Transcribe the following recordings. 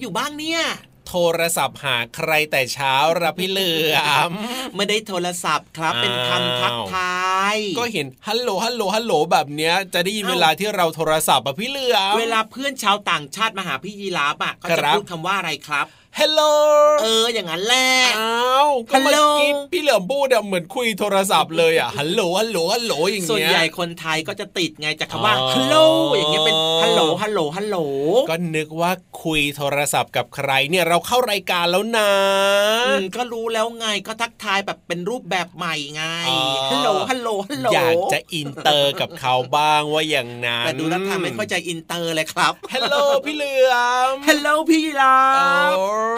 อยู่บ้างเนี่ยโทรศัพท์หาใครแต่เช้าระพี่เหลือมไม่ได้โทรศัพท์ครับเป็นคำทักทายก็เห็นฮัลโหลฮัลโหลฮัลโหลแบบเนี้ยจะได้ยินเวลาที่เราโทรศัพท์อะพี่เหลือมเวลาเพื่อนชาวต่างชาติมาหาพี่ยีราฟอะเขาจะพูดคำว่าอะไรครับ ฮัลโหลเอออย่างนั้นแหละอ้าวฮัลโหลพี่เหลือมพูดเหมือนคุยโทรศัพท์เลยอะฮัลโหลฮัลโหลฮัลโหลอย่างเงี้ยส่วนใหญ่คนไทยก็จะติดไงจากคำว่าฮัลโหลอย่างเงี้ยเป็นฮัลโหลฮัลโหลฮัลโหลก็นึกว่าคุยโทรศัพท์กับใครเนี่ยเราเข้ารายการแล้วนะก็รู้แล้วไงก็ทักทายแบบเป็นรูปแบบใหม่ไงฮัลโหลฮัลโหลฮัลโหลอยากจะอินเตอร์กับเขาบ้างว่าอย่างนั้นแต่ดูแล้วทำไมไม่ค่อยจอินเตอร์เลยครับฮัลโหลพี่เหลือมฮัลโหลพี่ลา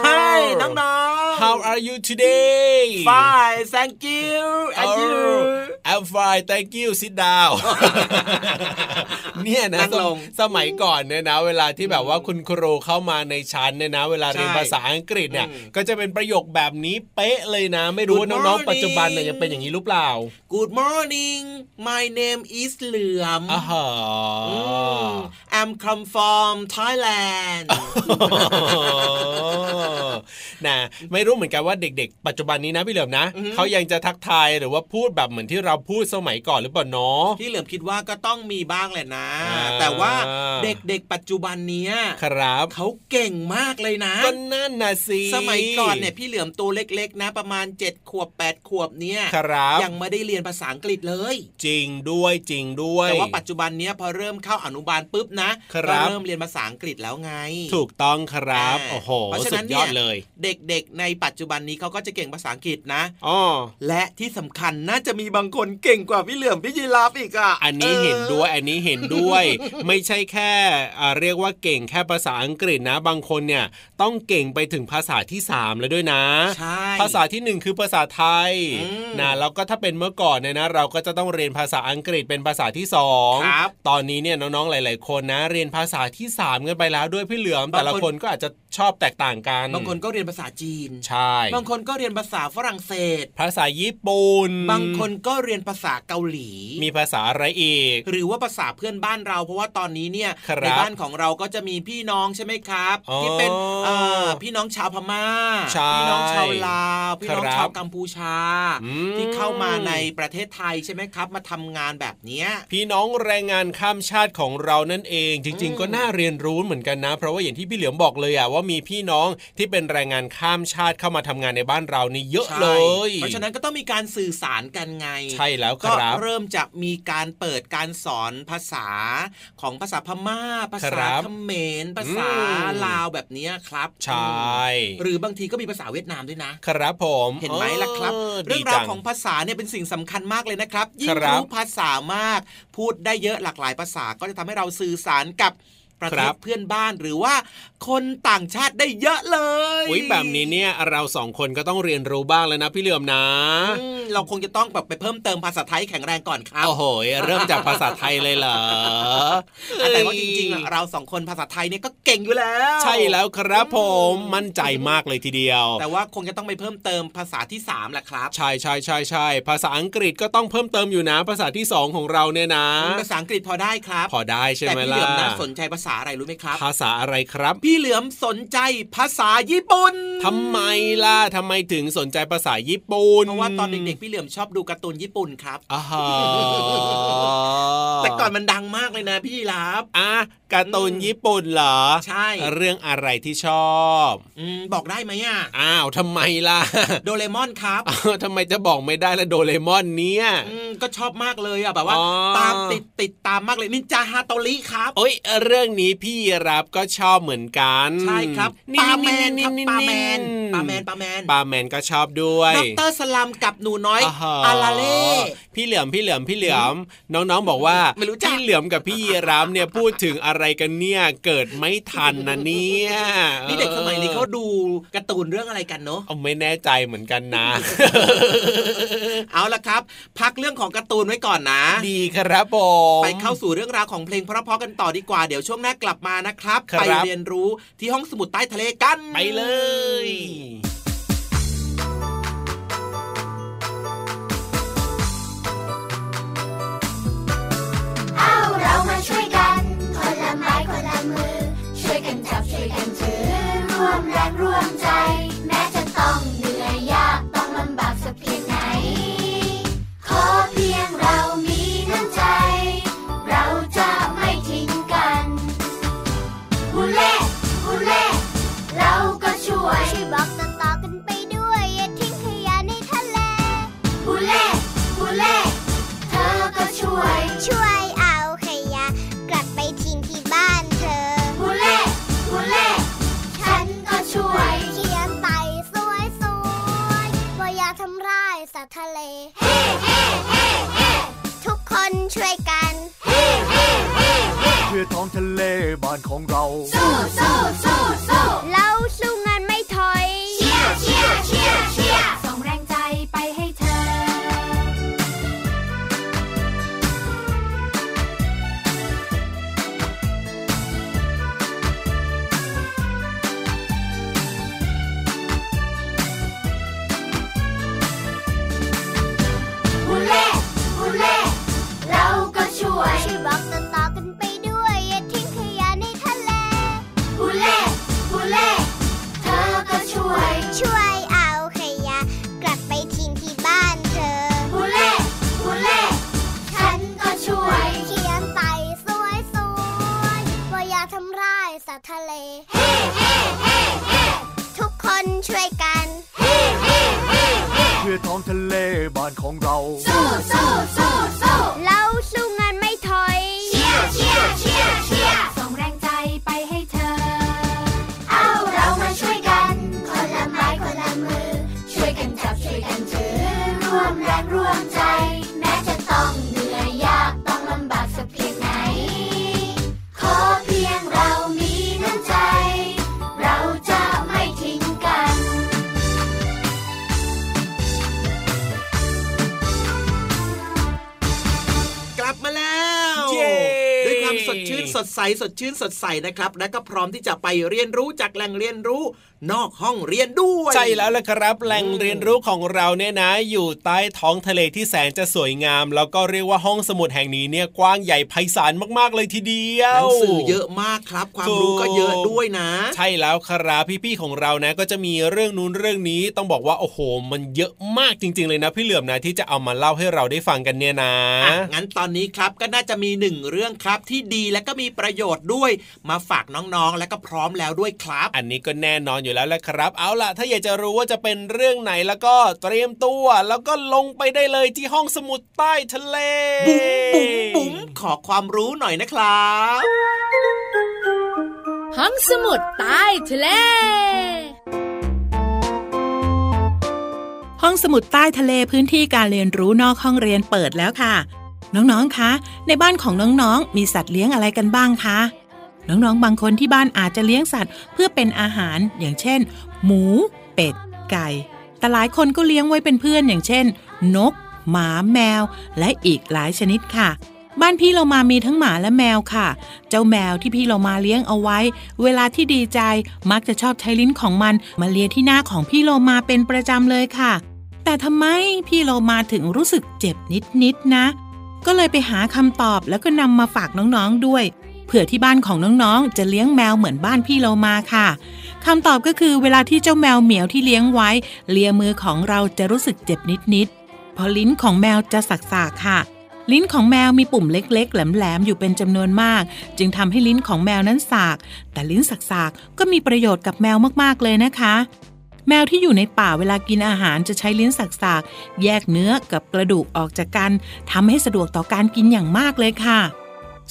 Hi น้องๆ How are you today Fine thank you and you I'm fine thank you sit down เนี่ยนะนั่งลงสมัยก่อนเนี่ยนะ เวลาที่แบบว่าคุณครูเข้ามาในชั้นเนี่ยนะ เวลาเรียนใช่ภาษาอังกฤษเนี่ยอืมก็จะเป็นประโยคแบบนี้เป๊ะเลยนะ ไม่รู้ว่า Good น้อง morning ๆปัจจุบันเนี่ยยังเป็นอย่างนี้หรือเปล่า Good morning my name is เหลือม อ่าฮะอืม I'm come from Thailand นะไม่รู้เหมือนกันว่าเด็ก ๆ ปัจจุบันนี้นะพี่เหลือมนะอือฮึเขายังจะทักทายหรือว่าพูดแบบเหมือนที่เราพูดสมัยก่อนหรือเปล่าเนาะพี่เหลือมคิดว่าก็ต้องมีบ้างแหละนะอ่าแต่ว่าเด็กๆปัจจุบันเนี้ยครับเขาเก่งมากเลยนะก็นั่นนะสิสมัยก่อนเนี่ยพี่เหลือมตัวเล็กๆ นะ ประมาณ7ขวบ8ขวบเนี่ยครับยังไม่ได้เรียนภาษาอังกฤษเลย จริงด้วยจริงด้วยแต่ว่าปัจจุบันเนี้ยพอเริ่มเข้าอนุบาลปุ๊บนะครับก็เริ่มเรียนภาษาอังกฤษแล้วไง ถูกต้องครับอ่าโอ้โหเพราะฉะสุนั้นดเนี่ยยอดเลยเด็กๆ ในปัจจุบันนี้เขาก็จะเก่งภาษาอังกฤษนะอ๋อและที่สำคัญน่าจะมีบางคนเก่งกว่าพี่เหลือมพี่ยีราฟอีกอะอันนี้เห็นด้วยอันนี้เห็นด้วย ไม่ใช่แค่อ่าเรียกว่าเก่งแค่ภาษาอังกฤษนะ บางคนเนี่ยต้องเก่งไปถึงภาษาที่ 3 แล้วด้วยนะใช่ภาษาที่หนึ่งคือภาษาไทยอืมนะแล้วก็ถ้าเป็นเมื่อก่อนเนี่ยนะ เราก็จะต้องเรียนภาษาอังกฤษเป็นภาษาที่สองครับตอนนี้เนี่ยน้องๆหลาย ๆคนนะเรียนภาษาที่สามกันไปแล้วด้วยพี่เหลือมบางคนแต่ละคนก็อาจจะชอบแตกต่างกันบางคนก็เรียนภาษาจีนใช่บางคนก็เรียนภาษาฝรั่งเศส ภาษาญี่ปุ่นบางคนก็เรียนภาษาเกาหลี มีภาษาอะไรอีก หรือว่าภาษาเพื่อนบ้านเรา เพราะว่าตอนนี้เนี่ยครับในบ้านของเราก็จะมีพี่น้องใช่ไหมครับอ๋อที่เป็นเอ่อพี่น้องชาวพม่าใช่พี่น้องชาวลาวพี่น้องครับชาวกัมพูชาอืมที่เข้ามาในประเทศไทยใช่ไหมครับ มาทำงานแบบเนี้ยพี่น้องแรงงานข้ามชาติของเรานั่นเองจริงอืมๆก็น่าเรียนรู้เหมือนกันนะ เพราะว่าอย่างที่พี่เหลือมบอกเลยอะว่ามีพี่น้องที่เป็นแรงงานข้ามชาติเข้ามาทำงานในบ้านเรานี่เยอะใช่เลย เพราะฉะนั้นก็ต้องมีการสื่อสารกันไง ใช่แล้วคก็รับเริ่มจะมีการเปิดการสอนภาษาของภาษาพม่า ภาคษารับเขมรภาษาอืมลาวแบบเนี้ยครับ ใช่ หรือบางทีก็มีภาษาเวียดนามด้วยนะ ครับผมเห็นไหมล่ะครับอเรื่องดีราวจัของภาษาเนี่ยเป็นสิ่งสำคัญมากเลยนะครับยิ่คงรับรู้ภาษามากพูดได้เยอะหลากหลายภาษาก็จะทำให้เราสื่อสารกับประเทครัศบเพื่อนบ้านหรือว่า คนต่างชาติได้เยอะเลยอุ้ยแบบนี้เนี่ยเราสองคนก็ต้องเรียนรู้บ้างแล้วนะพี่เหลือมนะอืมเราคงจะต้องแบบไปเพิ่มเติมภาษาไทยแข็งแรงก่อนครับโอ้โหเริ่มจากภาษาไทยเลยเหรออะแต่ว่าจริงๆอะเราสองคนภาษาไทยเนี่ยก็เก่งอยู่แล้ว ใช่แล้วครับผมมั่นใจมากเลยทีเดียว แต่ว่าคงจะต้องไปเพิ่มเติมภาษาที่3แหละครับ ใช่ใช่ใช่ใช่ภาษาอังกฤษก็ต้องเพิ่มเติมอยู่นะ ภาษาที่สองของเราเนี่ยนะ ภาษาอังกฤษพอได้ครับ พอได้ใช่แต่ไหมพี่เหล่ะลือมนะสนใจภาษาอะไรรู้ไหมครับ ภาษาอะไรครับพี่เหลือมสนใจภาษาญี่ปุ่นทำไมล่ะทำไมถึงสนใจภาษาญี่ปุ่นเพราะว่าตอนเด็กๆพี่เหลือมชอบดูการ์ตูนญี่ปุ่นครับอ่าฮะแต่ก่อนมันดังมากเลยนะพี่รับอะการ์ตูนญี่ปุ่นเหรอ ใช่ เรื่องอะไรที่ชอบอืมบอกได้ไหมอะ อ้าวทำไมล่ะ โดเรมอนครับอ้าวทำไมจะบอกไม่ได้ละโดเรมอนเนี่ยอืมก็ชอบมากเลยอะแบบว่าอ๋อตามติดติดตามมากเลยนินจาฮาโตริครับ โอ้ยเรื่องนี้พี่รับก็ชอบเหมือนกันใช่ครับนี่ปาแมนครับนี่ปาแมนนี่ปาแมนปาแมนปาแมนก็ชอบด้วยด็อกเตอร์สลัมกับหนูน้อยอ่าฮะอาลาเล่พี่เหลือมพี่เหลือมพี่เหลือมน้องๆบอกว่าไม่รู้จักพี่เหลือมกับพี่ยีรามเนี่ยพูดถึงอะไรกันเนี่ยเกิดไม่ทันนะเนี่ยนี่เด็กสมัยนี้เขาดูการ์ตูนเรื่องอะไรกันเนาะเอาไม่แน่ใจเหมือนกันนะ เอาละครับ พักเรื่องของการ์ตูนไว้ก่อนนะ ดีครับผมไปเข้าสู่เรื่องราวของเพลงเพราะๆกันต่อดีกว่าเดี๋ยวช่วงหน้ากลับมานะครับครับไปเรียนรู้ที่ห้องสมุดใต้ทะเลกันไปเลย นช่วยกันเฮ้เฮ้เฮ้เฮ้เพื่อท้องทะเลบ้านของเรา สู้สู้สู้สู้เราสู้ ทะเล ทุกคนช่วยกันเพื่อท้องทะเลบ้านของเรา สู้สู้สู้สู้เราสู้ ใสสดชื่นสดใสนะครับ และก็พร้อมที่จะไปเรียนรู้จากแหล่งเรียนรู้ นอกห้องเรียนด้วยใช่แล้วละครับ แหล่งเรียนรู้ของเราเนี่ยนะ อยู่ใต้ท้องทะเลที่แสนจะสวยงาม แล้วก็เรียกว่าห้องสมุดแห่งนี้เนี่ยกว้างใหญ่ไพศาลมากๆเลยทีเดียวหนังสือเยอะมากครับ ความรู้ก็เยอะด้วยนะ ใช่แล้วครับพี่ๆของเรานะ ก็จะมีเรื่องนู้นเรื่องนี้ต้องบอกว่าโอ้โห มันเยอะมากจริง ๆ เลยนะ พี่เหลือมนะที่จะเอามาเล่าให้เราได้ฟังกันเนี่ยนะอะงั้นตอนนี้ครับก็น่าจะมีหนึ่งเรื่องครับที่ดีและก็มีประโยชน์ด้วย มาฝากน้องๆ และก็พร้อมแล้วด้วยครับ อันนี้ก็แน่นอนอยู่แล้วแหละครับ เอาล่ะ ถ้าอยากจะรู้ว่าจะเป็นเรื่องไหนแล้วก็เตรียมตัว แล้วก็ลงไปได้เลยที่ห้องสมุดใต้ทะเลบุ๋มบุ๋มบุ๋มขอความรู้หน่อยนะครับห้องสมุดใต้ทะเลห้องสมุดใต้ทะเลพื้นที่การเรียนรู้นอกห้องเรียนเปิดแล้วค่ะ น้องๆ คะ ในบ้านของน้องๆ มีสัตว์เลี้ยงอะไรกันบ้างคะ น้องๆ บางคนที่บ้านอาจจะเลี้ยงสัตว์เพื่อเป็นอาหาร อย่างเช่น หมู เป็ด ไก่ แต่หลายคนก็เลี้ยงไว้เป็นเพื่อนอย่างเช่น นก หมา แมว และอีกหลายชนิดค่ะ บ้านพี่เรามามีทั้งหมาและแมวค่ะ เจ้าแมวที่พี่เรามาเลี้ยงเอาไว้ เวลาที่ดีใจมักจะชอบใช้ลิ้นของมัน มาเลียที่หน้าของพี่โลมาเป็นประจำเลยค่ะแต่ทำไมพี่โลมาถึงรู้สึกเจ็บนิดๆนะ ก็เลยไปหาคำตอบแล้วก็นำมาฝากน้องๆด้วย เผื่อที่บ้านของน้องๆ จะเลี้ยงแมวเหมือนบ้านพี่โลมาค่ะคำตอบก็คือเวลาที่เจ้าแมวเหมียวที่เลี้ยงไว้ เลียมือของเราจะรู้สึกเจ็บนิดๆเพราะลิ้นของแมวจะสักๆค่ะ ลิ้นของแมวมีปุ่มเล็กๆ แหลมๆ อยู่เป็นจำนวนมาก จึงทำให้ลิ้นของแมวนั้นสาก แต่ลิ้นสักๆก็มีประโยชน์กับแมวมากๆเลยนะคะ แมวที่อยู่ในป่าเวลากินอาหารจะใช้ลิ้นสักๆ แยกเนื้อกับกระดูกออกจากกันทำให้สะดวกต่อการกินอย่างมากเลยค่ะ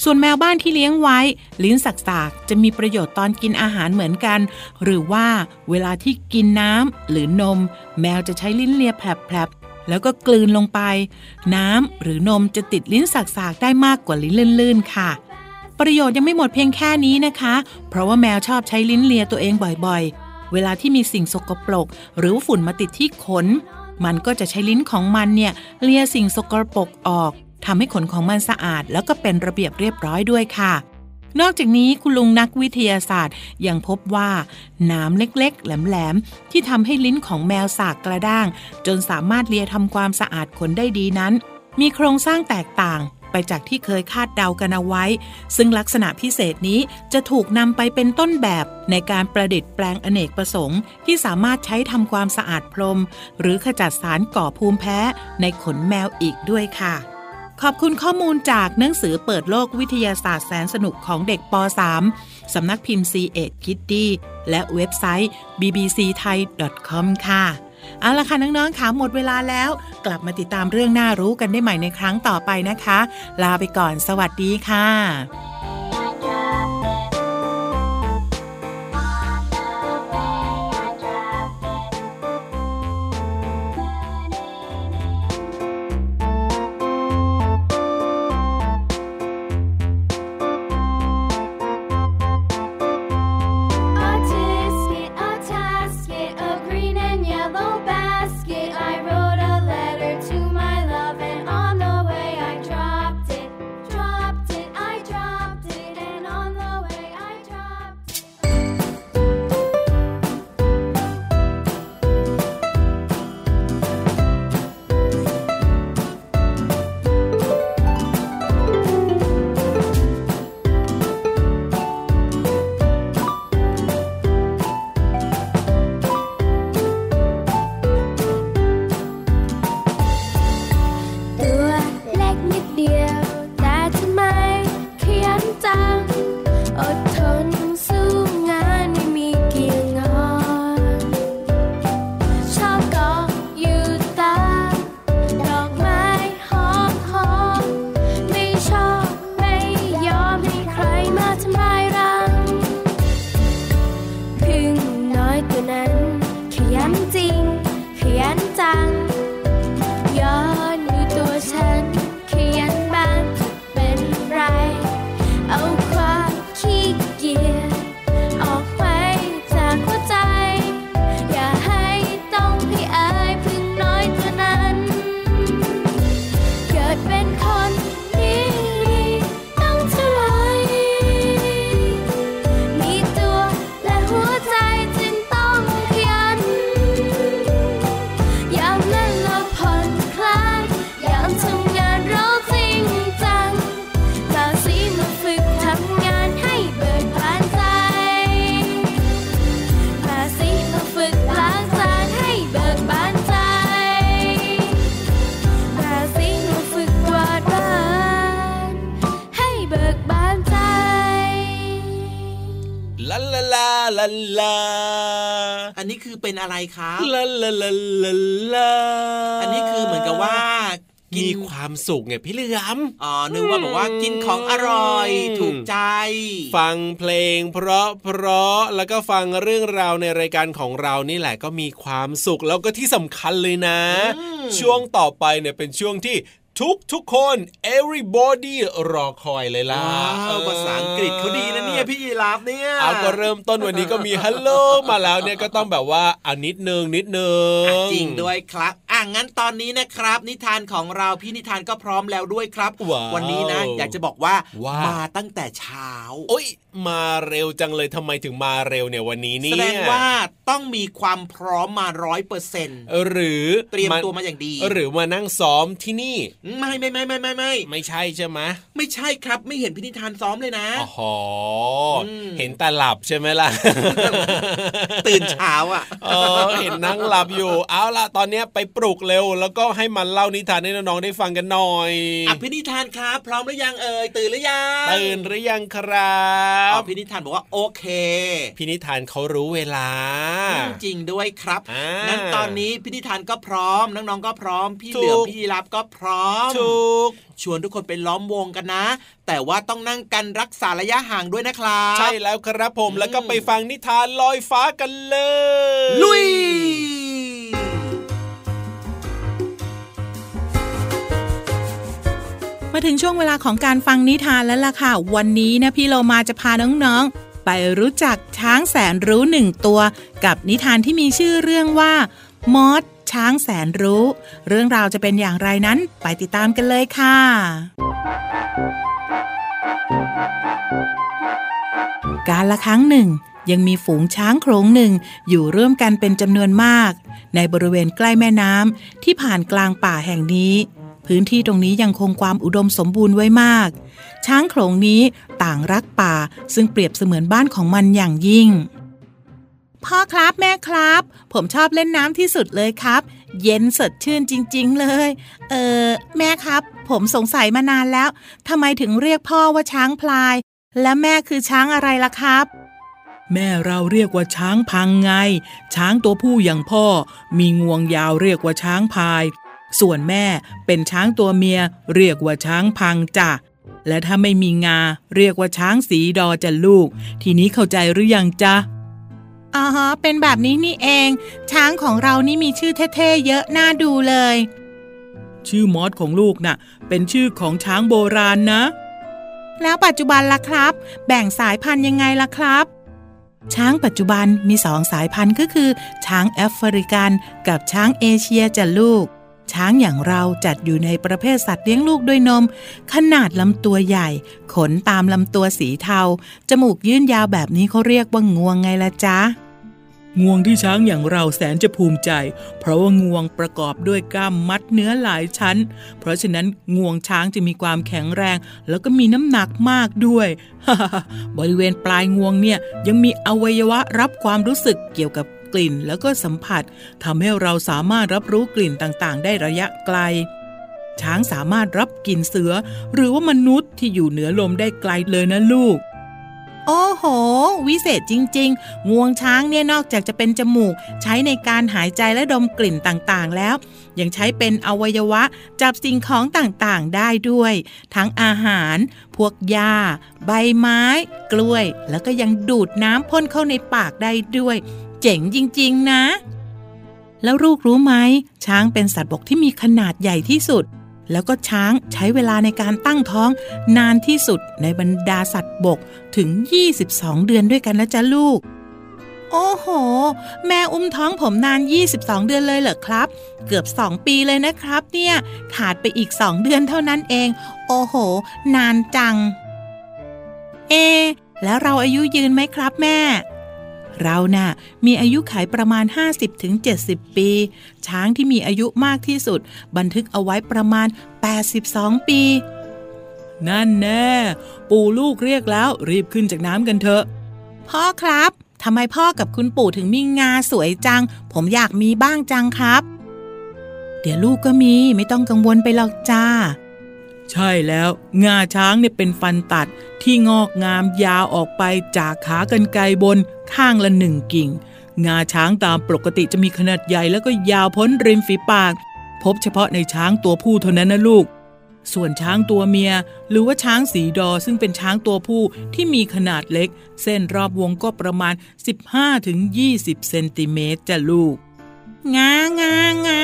ส่วนแมวบ้านที่เลี้ยงไว้ ลิ้นสักๆ จะมีประโยชน์ตอนกินอาหารเหมือนกัน หรือว่าเวลาที่กินน้ำหรือนม แมวจะใช้ลิ้นเลียแผลบๆ แล้วก็กลืนลงไป น้ำหรือนมจะติดลิ้นสักๆ ได้มากกว่าลิ้นลื่นๆ ค่ะประโยชน์ยังไม่หมดเพียงแค่นี้นะคะ เพราะว่าแมวชอบใช้ลิ้นเลียตัวเองบ่อย เวลาที่มีสิ่งสกปรก หรือฝุ่นมาติดที่ขน มันก็จะใช้ลิ้นของมันเนี่ยเลียสิ่งสกปรกออกทำให้ขนของมันสะอาด แล้วก็เป็นระเบียบเรียบร้อยด้วยค่ะนอกจากนี้คุณลุงนักวิทยาศาสตร์ยังพบว่าน้ำเล็กๆ แหลมๆ ที่ทำให้ลิ้นของแมวสากกระด้าง จนสามารถเลียทำความสะอาดขนได้ดีนั้น มีโครงสร้างแตกต่าง ไปจากที่เคยคาดเดากันเอาไว้ ซึ่งลักษณะพิเศษนี้จะถูกนำไปเป็นต้นแบบในการประดิษฐ์แปลงอเนกประสงค์ ที่สามารถใช้ทำความสะอาดพรม หรือขจัดสารก่อภูมิแพ้ในขนแมวอีกด้วยค่ะขอบคุณข้อมูลจากหนังสือเปิดโลกวิทยาศาสตร์แสนสนุกของเด็กป .3 สำนักพิมพ์ c ีเอ็ดคิดดีและเว็บไซต์ bbcthai.com ค่ะ เอาละค่ะน้องๆค่ะหมดเวลาแล้ว กลับมาติดตามเรื่องน่ารู้กันได้ใหม่ในครั้งต่อไปนะคะ ลาไปก่อนสวัสดีค่ะ ลาลาลาลาลา อันนี้คือเป็นอะไรครับลาลาลาลาลา อันนี้คือเหมือนกับว่ากิมีนความสุขไงพี่เหลือมอ๋อ นึกว่าแบบว่ากินของอร่อยอืมถูกใจ ฟังเพลง เพราะเพราะแล้วก็ฟังเรื่องราวในรายการของเรานี่แหละก็มีความสุขแล้วก็ที่สำคัญเลยนะอืมช่วงต่อไปเนี่ยเป็นช่วงที่ ทุกทุกคน everybody รอคอยเลยล่ะว้าวภาษาอังกฤษเขาดีนะเนี่ยพี่ยีราฟเนี่ยเอาก็เริ่มต้นวันนี้ก็มีฮัลโหลมาแล้วเนี่ยก็ต้องแบบว่าอ่านิดนึงนิดนึงอะจริงด้วยครับอะงั้นตอนนี้นะครับ นิทานของเราพี่นิทานก็พร้อมแล้วด้วยครับว้าววันนี้นะ อยากจะบอกว่าว่ามาตั้งแต่เช้า โอ้ยมาเร็วจังเลยทำไมถึงมาเร็วเนี่ยวันนี้เนี่แสยดงว่าต้องมีความพร้อมมาร้อยเปอร์เซ็นต์หรือเตรียมตัวมาอย่างดี หรือมานั่งซ้อมที่นี่ไม่ไม่ไม่ไม่ไม่ไม่ไม่ใช่ใช่ไหมไม่ใช่ครับ ไม่เห็นพี่นิทานซ้อมเลยนะอ๋ออืมเห็นแต่หลับใช่ไหมล่ะ ตื่นเช้าอะเออเห็นนั่งหลับอยู่ เอาล่ะตอนเนี้ยไปปลุกเร็ว แล้วก็ให้มันเล่านิทานให้น้องๆได้ฟังกันหน่อยอะพี่นิทานครับ พร้อมหรือยังเอ่ยตื่นหรือยังตื่นหรือยังครัอ๋บอพี่นิทานบอกว่าโอเคพี่นิทานเขารู้เวลา จริงด้วยครับอ่างั้งั้นตอนนี้พี่นิทานก็พร้อมน้องๆก็พร้อมพี่ถูกเหลือมพี่ยีรับก็พร้อมถูกชวนทุกคนไปล้อมวงกันนะ แต่ว่าต้องนั่งกันรักษาระยะห่างด้วยนะครับใช่แล้วครับผมอืมแล้วก็ไปฟังนิทานลอยฟ้ากันเลย ลุยมาถึงช่วงเวลาของการฟังนิทานแล้วล่ะค่ะ วันนี้นะพี่โลมาจะพาน้องๆ ไปรู้จักช้างแสนรู้หนึ่งตัว กับนิทานที่มีชื่อเรื่องว่า มอส ช้างแสนรู้ เรื่องราวจะเป็นอย่างไรนั้นไปติดตามกันเลยค่ะการละครั้งหนึ่ง ยังมีฝูงช้างโขลงหนึ่งอยู่ร่วมกันเป็นจำนวนมาก ในบริเวณใกล้แม่น้ำที่ผ่านกลางป่าแห่งนี้ พื้นที่ตรงนี้ยังคงความอุดมสมบูรณ์ไว้มาก ช้างโขลงนี้ต่างรักป่าซึ่งเปรียบเสมือนบ้านของมันอย่างยิ่ง พ่อครับแม่ครับ ผมชอบเล่นน้ำที่สุดเลยครับ เย็นสดชื่นจริง ๆ เลย เออแม่ครับ ผมสงสัยมานานแล้วทำไมถึงเรียกพ่อว่าช้างพลาย และแม่คือช้างอะไรล่ะครับ แม่เราเรียกว่าช้างพังไง ช้างตัวผู้อย่างพ่อ มีงวงยาวเรียกว่าช้างพาย ส่วนแม่เป็นช้างตัวเมีย เรียกว่าช้างพังจ้ะและถ้าไม่มีงา เรียกว่าช้างสีดอจะลูก ทีนี้เข้าใจหรือยังจ๊ะ อ๋อฮะเป็นแบบนี้นี่เอง ช้างของเรานี่มีชื่อเท่ๆเยอะน่าดูเลย ชื่อมอสของลูกน่ะ เป็นชื่อของช้างโบราณนะ แล้วปัจจุบันล่ะครับ แบ่งสายพันธุ์ยังไงล่ะครับ ช้างปัจจุบันมีสองสายพันธุ์ก็คือ ช้างแอฟริกัน กับช้างเอเชียจ้ะลูก ช้างอย่างเราจัดอยู่ในประเภทสัตว์เลี้ยงลูกด้วยนม ขนาดลำตัวใหญ่ ขนตามลำตัวสีเทา จมูกยื่นยาวแบบนี้เขาเรียกว่างวงไงล่ะจ๊ะงวงที่ช้างอย่างเราแสนจะภูมิใจ เพราะว่างวงประกอบด้วยกล้ามมัดเนื้อหลายชั้น เพราะฉะนั้นงวงช้างจะมีความแข็งแรง แล้วก็มีน้ำหนักมากด้วย บริเวณปลายงวงเนี่ยยังมีอวัยวะรับความรู้สึกเกี่ยวกับ กลิ่นแล้วก็สัมผัสทำให้เราสามารถรับรู้กลิ่นต่างๆ ได้ระยะไกล ช้างสามารถรับกลิ่นเสือ หรือว่ามนุษย์ที่อยู่เหนือลมได้ไกลเลยนะลูก โอ้โห วิเศษจริง ๆ งวงช้างเนี่ยนอกจากจะเป็นจมูก ใช้ในการหายใจและดมกลิ่นต่างๆ แล้ว ยังใช้เป็นอวัยวะ จับสิ่งของต่างๆ ได้ด้วย ทั้งอาหาร พวกหญ้า ใบไม้ กล้วย แล้วก็ยังดูดน้ำพ่นเข้าในปากได้ด้วย เจ๋งจริง ๆ นะ แล้วลูกรู้ไหม ช้างเป็นสัตว์บกที่มีขนาดใหญ่ที่สุด แล้วก็ช้างใช้เวลาในการตั้งท้อง นานที่สุดในบรรดาสัตว์บกถึง 22 เดือนด้วยกันนะจ๊ะลูก โอ้โห แม่อุ้มท้องผมนาน 22 เดือนเลยเหรอครับ เกือบ 2 ปีเลยนะครับ เนี่ย ขาดไปอีก 2 เดือนเท่านั้นเอง โอ้โห นานจัง เอ แล้วเราอายุยืนไหมครับแม่ เราน่ะมีอายุขัยประมาณ 50-70 ปี ช้างที่มีอายุมากที่สุด บันทึกเอาไว้ประมาณ 82 ปี นั่นแน่ ปู่ลูกเรียกแล้วรีบขึ้นจากน้ำกันเถอะ พ่อครับทำไมพ่อกับคุณปู่ถึงมีงาสวยจัง ผมอยากมีบ้างจังครับ เดี๋ยวลูกก็มีไม่ต้องกังวลไปหรอกจ้า ใช่แล้ว งาช้างเนี่ยเป็นฟันตัดที่งอกงามยาวออกไปจากขากรรไกรบนข้างละหนึ่งกิ่ง งาช้างตามปกติจะมีขนาดใหญ่แล้วก็ยาวพ้นริมฝีปาก พบเฉพาะในช้างตัวผู้เท่านั้นนะลูก ส่วนช้างตัวเมีย หรือว่าช้างสีดอซึ่งเป็นช้างตัวผู้ที่มีขนาดเล็ก เส้นรอบวงก็ประมาณ 15-20 เซนติเมตรจ้ะลูก งางางา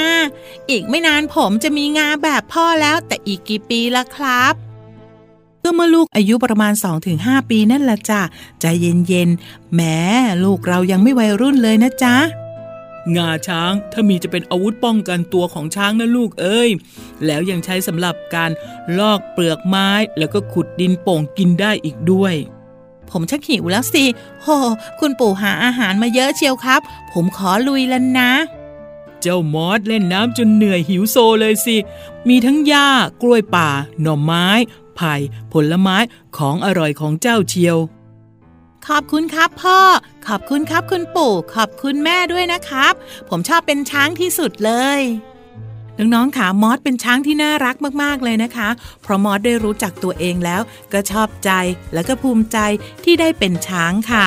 อีกไม่นานผมจะมีงาแบบพ่อแล้วแต่อีกกี่ปีละครับก็เมื่อลูกอายุประมาณ 2-5 ปีนั่นละจ้ะใจเย็นๆแหมลูกเรายังไม่วัยรุ่นเลยนะจ๊ะงาช้างถ้ามีจะเป็นอาวุธป้องกันตัวของช้างนะลูกเอ้ย แล้วยังใช้สำหรับการลอกเปลือกไม้แล้วก็ขุดดินโป่งกินได้อีกด้วย ผมชักหิวแล้วสิโหคุณปู่หาอาหารมาเยอะเชียวครับ ผมขอลุยแล้วนะ เจ้ามอสเล่นน้ำจนเหนื่อยหิวโซเลยสิ มีทั้งหญ้ากล้วยป่า หน่อไม้ ไผ่ ผลไม้ของอร่อยของเจ้าเชียว ขอบคุณครับพ่อ ขอบคุณครับคุณปู่ ขอบคุณแม่ด้วยนะครับ ผมชอบเป็นช้างที่สุดเลยน้องๆค่ะมอสเป็นช้างที่น่ารักมากๆเลยนะคะ เพราะมอสได้รู้จักตัวเองแล้ว ก็ชอบใจและก็ภูมิใจที่ได้เป็นช้างค่ะ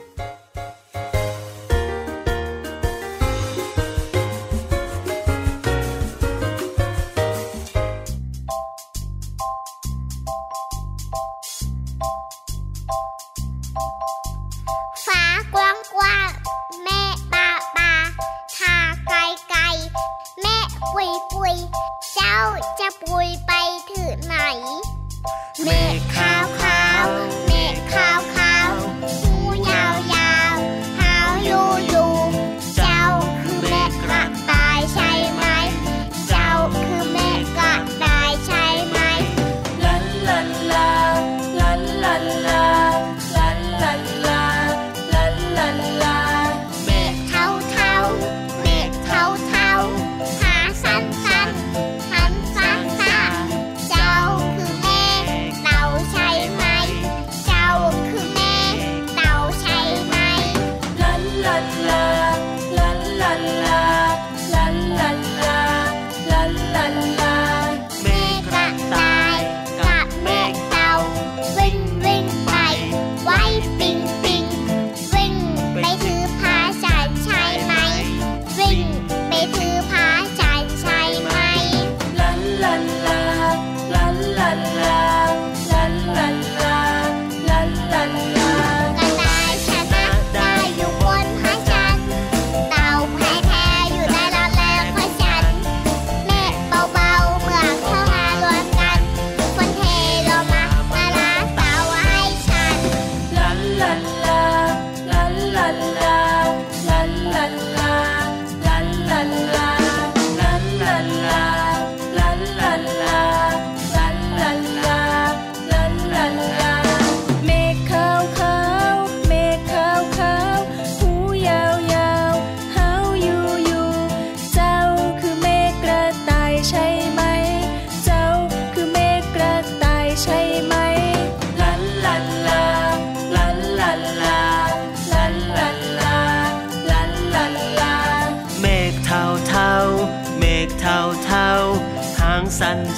Atlántico.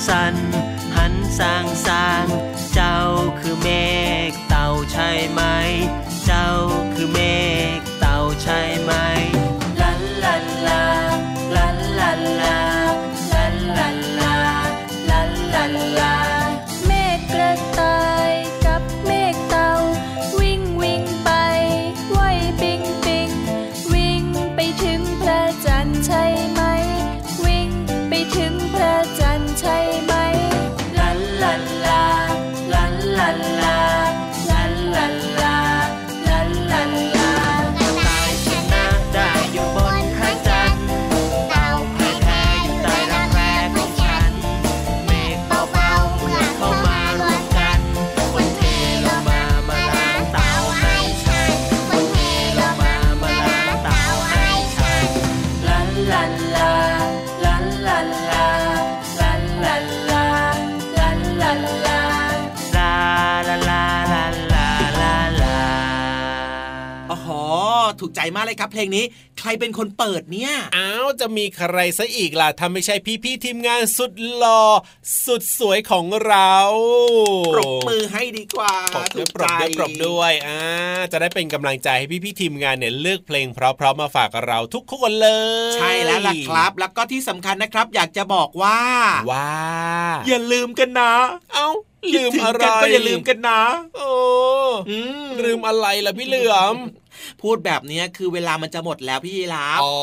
สันสันหันสางสาง มากเลยครับ เพลงนี้ใครเป็นคนเปิดเนี่ยอ้าวจะมีใครซะอีกล่ะถ้าไม่ใช่พี่ๆทีมงานสุดหล่อสุดสวยของเราปรบมือให้ดีกว่าปรบด้วยถูกปรบใจด้วยปรบด้วยอ่าจะได้เป็นกำลังใจให้พี่ๆทีมงานเนี่ยเลือกเพลงเพราะๆมาฝากเราทุกคนเลย ใช่แล้วล่ะครับ แล้วก็ที่สำคัญนะครับ อยากจะบอกว่าว่า อย่าลืมกันนะ เอ้าคิดลืมถึงอะไรกันก็อย่าลืมกันนะ โอ้อืมลืมอะไรล่ะพี่เหลือม พูดแบบนี้คือเวลามันจะหมดแล้วพี่ยีราฟอ๋อ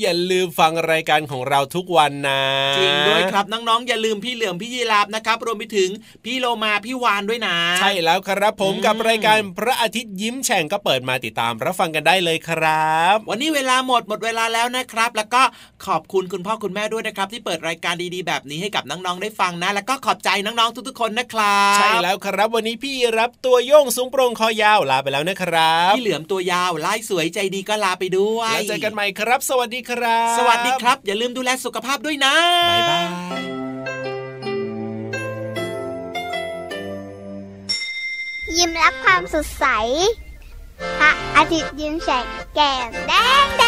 อย่าลืมฟังรายการของเราทุกวันนะจริงด้วยครับน้องๆอย่าลืมพี่เหลือมพี่ยีราฟนะครับรวมไปถึงพี่โลมาพี่วานด้วยนะ ใช่แล้วครับผมอืมกับรายการพระอาทิตย์ยิ้มแฉ่งก็เปิดมาติดตามรับฟังกันได้เลยครับ วันนี้เวลาหมดหมดเวลาแล้วนะครับ แล้วก็ขอบคุณคุณพ่อคุณแม่ด้วยนะครับ ที่เปิดรายการดีๆ แบบนี้ให้กับน้องๆได้ฟังนะ แล้วก็ขอบใจน้องๆทุกๆคนนะครับ ใช่แล้วครับวันนี้พี่รับตัวโยงสูงโปรงคอยาวลาไปแล้วนะครับพี่เหลือมตัวยาวลายสวยใจดีก็ลาไปด้วยแล้วเจอกันใหม่ครับ สวัสดีครับ สวัสดีครับ อย่าลืมดูแลสุขภาพด้วยนะบ๊ายบายยิ้มรับความสดใสพระอาทิตย์ยิ้มแฉกแก้มแดงแด